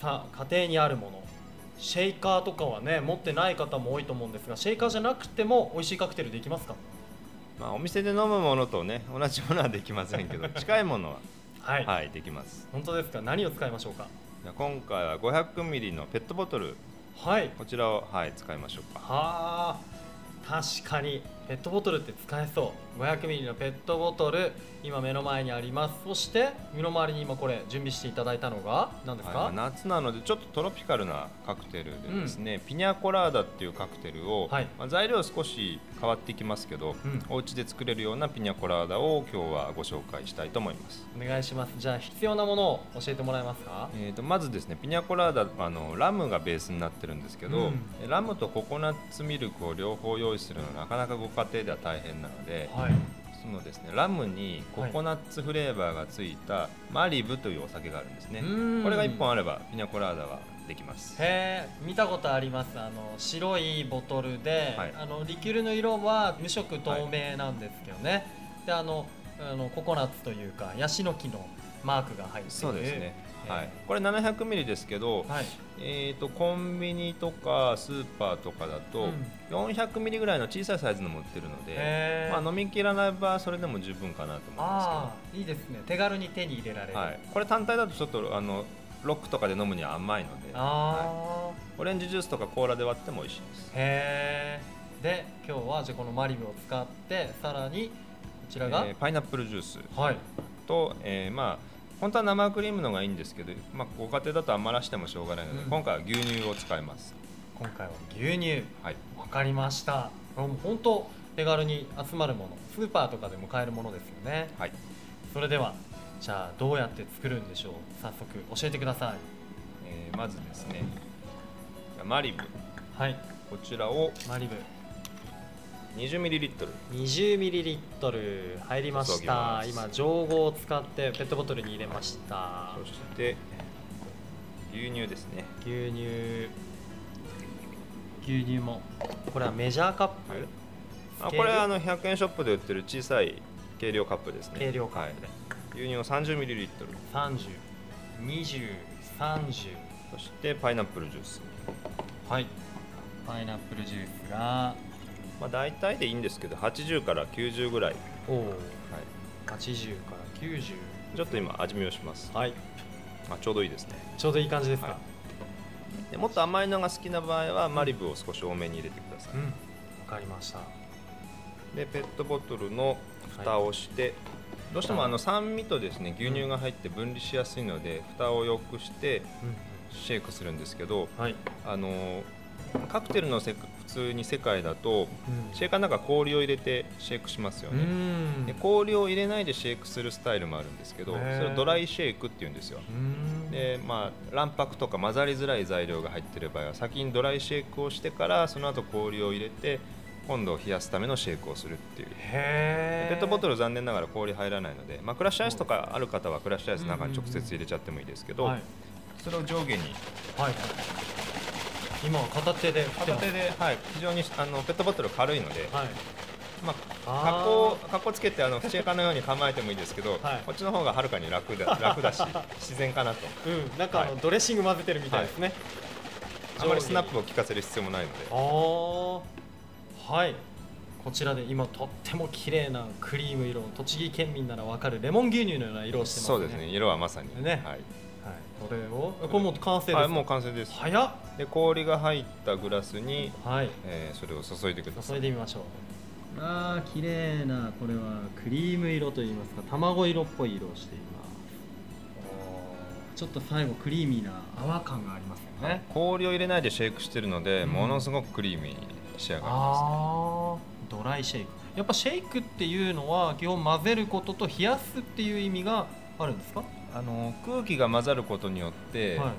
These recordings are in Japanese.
さあ家庭にあるもの。シェイカーとかはね持ってない方も多いと思うんですがシェイカーじゃなくても美味しいカクテルできますか？まあ、お店で飲むものとね同じものはできませんけど 近いものははい、はいできます。本当ですか？何を使いましょうか？今回は500ミリのペットボトル。はい。こちらをはい使いましょうか。はあ確かにペットボトルって使えそう。500ミリのペットボトル今目の前にあります。そして身の回りに今これ準備していただいたのが何ですか、夏なのでちょっとトロピカルなカクテルでですね、ピニャコラーダっていうカクテルを、はい。まあ、材料は少し変わってきますけど、うん。お家で作れるようなピニャコラーダを今日はご紹介したいと思います。お願いします。じゃあ必要なものを教えてもらえますか？えー、とまずですねピニャコラーダあのラムがベースになってるんですけど、うん。ラムとココナッツミルクを両方用意するのはなかなかご家庭では大変なので、はい。そのですねラムにココナッツフレーバーがついたマリブというお酒があるんですね、うん。これが1本あればピニャコラーダはできます。へえ見たことあります。あの白いボトルで、はい。あのリキュールの色は無色透明なんですけどね、であのあのココナッツというかヤシの木のマークが入ってそうですね、えー。はい、これ700ミリですけど、はい。えー、とコンビニとかスーパーとかだと、400ミリぐらいの小さいサイズのも売ってるので、へー。まあ、飲み切らない場合はそれでも十分かなと思いまああいいですね。手軽に手に入れられる、すけど、はい、これ単体だとちょっとあのロックとかで飲むには甘いので、あはあ、い。オレンジジュースとかコーラで割っても美味しいです。へえで今日はじゃあこのマリブを使ってさらにこちらが、えーパイナップルジュースはい。と、えーまあ本当は生クリームのがいいんですけど、まあ、ご家庭だと余らしてもしょうがないので、うん。今回は牛乳を使います、今回は牛乳。はい、わかりました。もう本当手軽に集まるもの。スーパーとかでも買えるものですよね。はい。それではじゃあどうやって作るんでしょう？早速教えてください。えーまずですねマリブ。はい。こちらをマリブ 20ml 20ml 入りま注した。ぎます。今蒸合を使ってペットボトルに入れました。そして牛乳ですね。牛乳。牛乳も。これはメジャーカップ、はい。あこれはあの100円ショップで売ってる小さい計量カップですね。計量カップ。で、はい、牛乳を 30ml 302030そしてパイナップルジュース。はい。パイナップルジュースがまあ大体でいいんですけど80から90ぐらい、おおはい、80から90ちょっと今味見をします、はい。まあ、ちょうどいいですね。ちょうどいい感じですか、はでもっと甘いのが好きな場合はマリブを少し多めに入れてください、うん。わかりました。でペットボトルの蓋をして、どうしてもあの酸味とですね牛乳が入って分離しやすいので蓋をよくしてシェイクするんですけどはい、あのカクテルのせ普通に世界だとうん。シェイカーの中氷を入れてシェイクしますようね、ん。で氷を入れないでシェイクするスタイルもあるんですけどそれをドライシェイクっていうんですよ。うん。でまあ卵白とか混ざりづらい材料が入ってる場合は先にドライシェイクをしてからその後氷を入れて今度冷やすためのシェイクをするっていう。へえペットボトル残念ながら氷入らないので、まあ、クラッシュアイスとかある方はクラッシュアイスの中に直接入れちゃってもいいですけど、はい。それを上下に。はい今は片手で片手で、はい、非常にあのペットボトル軽いので、はい。まあ、格好格好つけてあのシェイカーのように構えてもいいですけど、はい。こっちの方がはるかに楽だ 楽だし自然かなと。うん。なんかあの、はい。ドレッシング混ぜてるみたいですね、あまりスナップを効かせる必要もないので。ああはい。こちらで今とっても綺麗なクリーム色栃木県民ならわかるレモン牛乳のような色をしてますね。そうですね。色はまさに。ね。はいはい、これをこれもう完成ですか、はい、もう完成です。早っ。で氷が入ったグラスに、はい。えーそれを注いでくださ注いいでみましょう。ああ綺麗なこれはクリーム色といいますか卵色っぽい色をしています。ちょっと最後クリーミーな泡感がありますよね。氷を入れないでシェイクしてるので、うん。ものすごくクリーミーに仕上がりまああドライシェイク。やっぱシェイクっていうのは基本混ぜることと冷やすっていう意味があるんですか、すあの空気が混ざることによって、はい。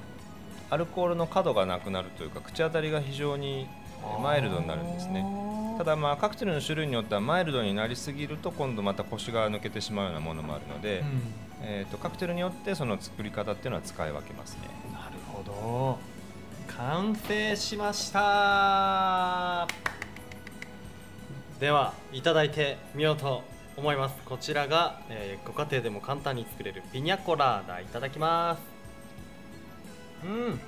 アルコールの角がなくなるというか口当たりが非常にえーマイルドになるんですね。ただまあカクテルの種類によってはマイルドになりすぎると今度また腰が抜けてしまうようなものもあるので、うん。えー、とカクテルによってその作り方っていうのは使い分けますね。なるほど。完成しました。ではいただいてみようと思います。こちらが、えーご家庭でも簡単に作れるピニャコラーダいただきます。うん。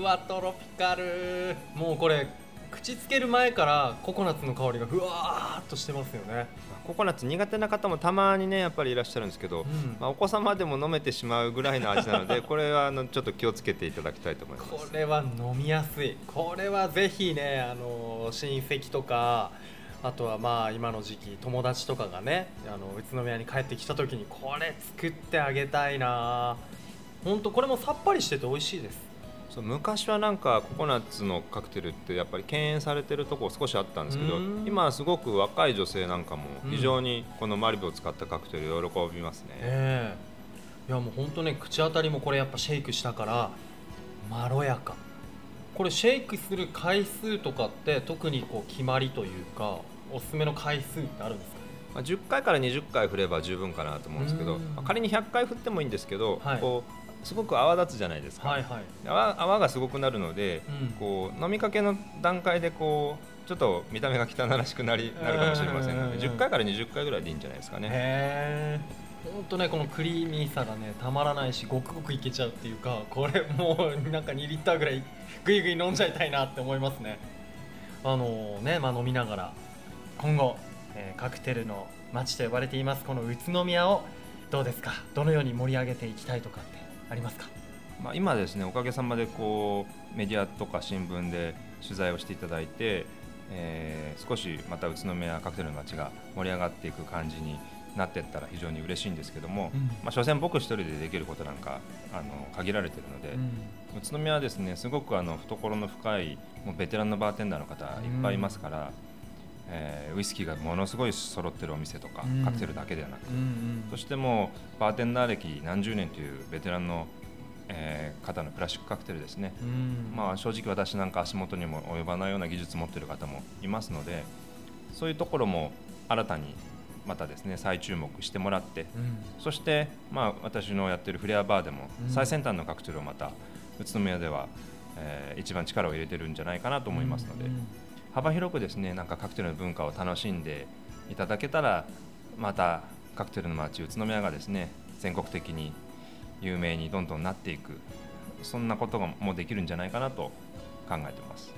うわトロピカル。もうこれ口つける前からココナッツの香りがふわーっとしてますよね、ココナッツ苦手な方もたまにねやっぱりいらっしゃるんですけど、うん。まあ、お子様でも飲めてしまうぐらいの味なので これはあのちょっと気をつけていただきたいと思います。これは飲みやすい。これはぜひねあの親戚とかあとはまあ今の時期友達とかがねあの宇都宮に帰ってきた時にこれ作ってあげたいな。本当これもさっぱりしてて美味しいです。そう昔はなんかココナッツのカクテルってやっぱり敬遠されてるとこ少しあったんですけどうん。今はすごく若い女性なんかもうん。非常にこのマリブを使ったカクテル喜びますね、ええ。いやもう本当ね口当たりもこれやっぱシェイクしたからまろやかこれシェイクする回数とかって特にこう決まりというかおすすめの回数ってあるんですか？まあ、10回から20回振れば十分かなと思うんですけど、うん。まあ仮に100回振ってもいいんですけど、はい。こうすごく泡立つじゃないですか、はいはい。泡泡がすごくなるので、うん。こう飲みかけの段階でこうちょっと見た目が汚らしくなりなるかもしれませんのでうん。うんうん10回から20回ぐらいでいいんじゃないですかね。へえ本当ねこのクリーミーさがねたまらないしごくごくいけちゃうっていうかこれもうなんか2リッターぐらいぐいぐい飲んじゃいたいなって思いますね。あのねまあ飲みながら今後、えーカクテルの街と呼ばれていますこの宇都宮をどうですか？どのように盛り上げていきたいとかってありますか？まあ、今ですねおかげさまでこうメディアとか新聞で取材をしていただいて、えー少しまた宇都宮カクテルの街が盛り上がっていく感じになっていったら非常に嬉しいんですけども、うん。まあ、所詮僕一人でできることなんかあの限られているので、宇都宮はですねすごくあの懐の深いもうベテランのバーテンダーの方いっぱいいますから、えーウイスキーがものすごい揃ってるお店とか、うん。カクテルだけではなく、うんうん。そしてもうバーテンダー歴何十年というベテランの、えー方のクラシックカクテルですね、うん。まあ、正直私なんか足元にも及ばないような技術を持っている方もいますのでそういうところも新たにまたですね再注目してもらってうん。そして、まあ、私のやってるフレアバーでもうん。最先端のカクテルをまた宇都宮では、えー一番力を入れてるんじゃないかなと思いますので、うん。幅広くですねなんかカクテルの文化を楽しんでいただけたらまたカクテルの街宇都宮がですね全国的に有名にどんどんなっていくそんなことがもうできるんじゃないかなと考えてます。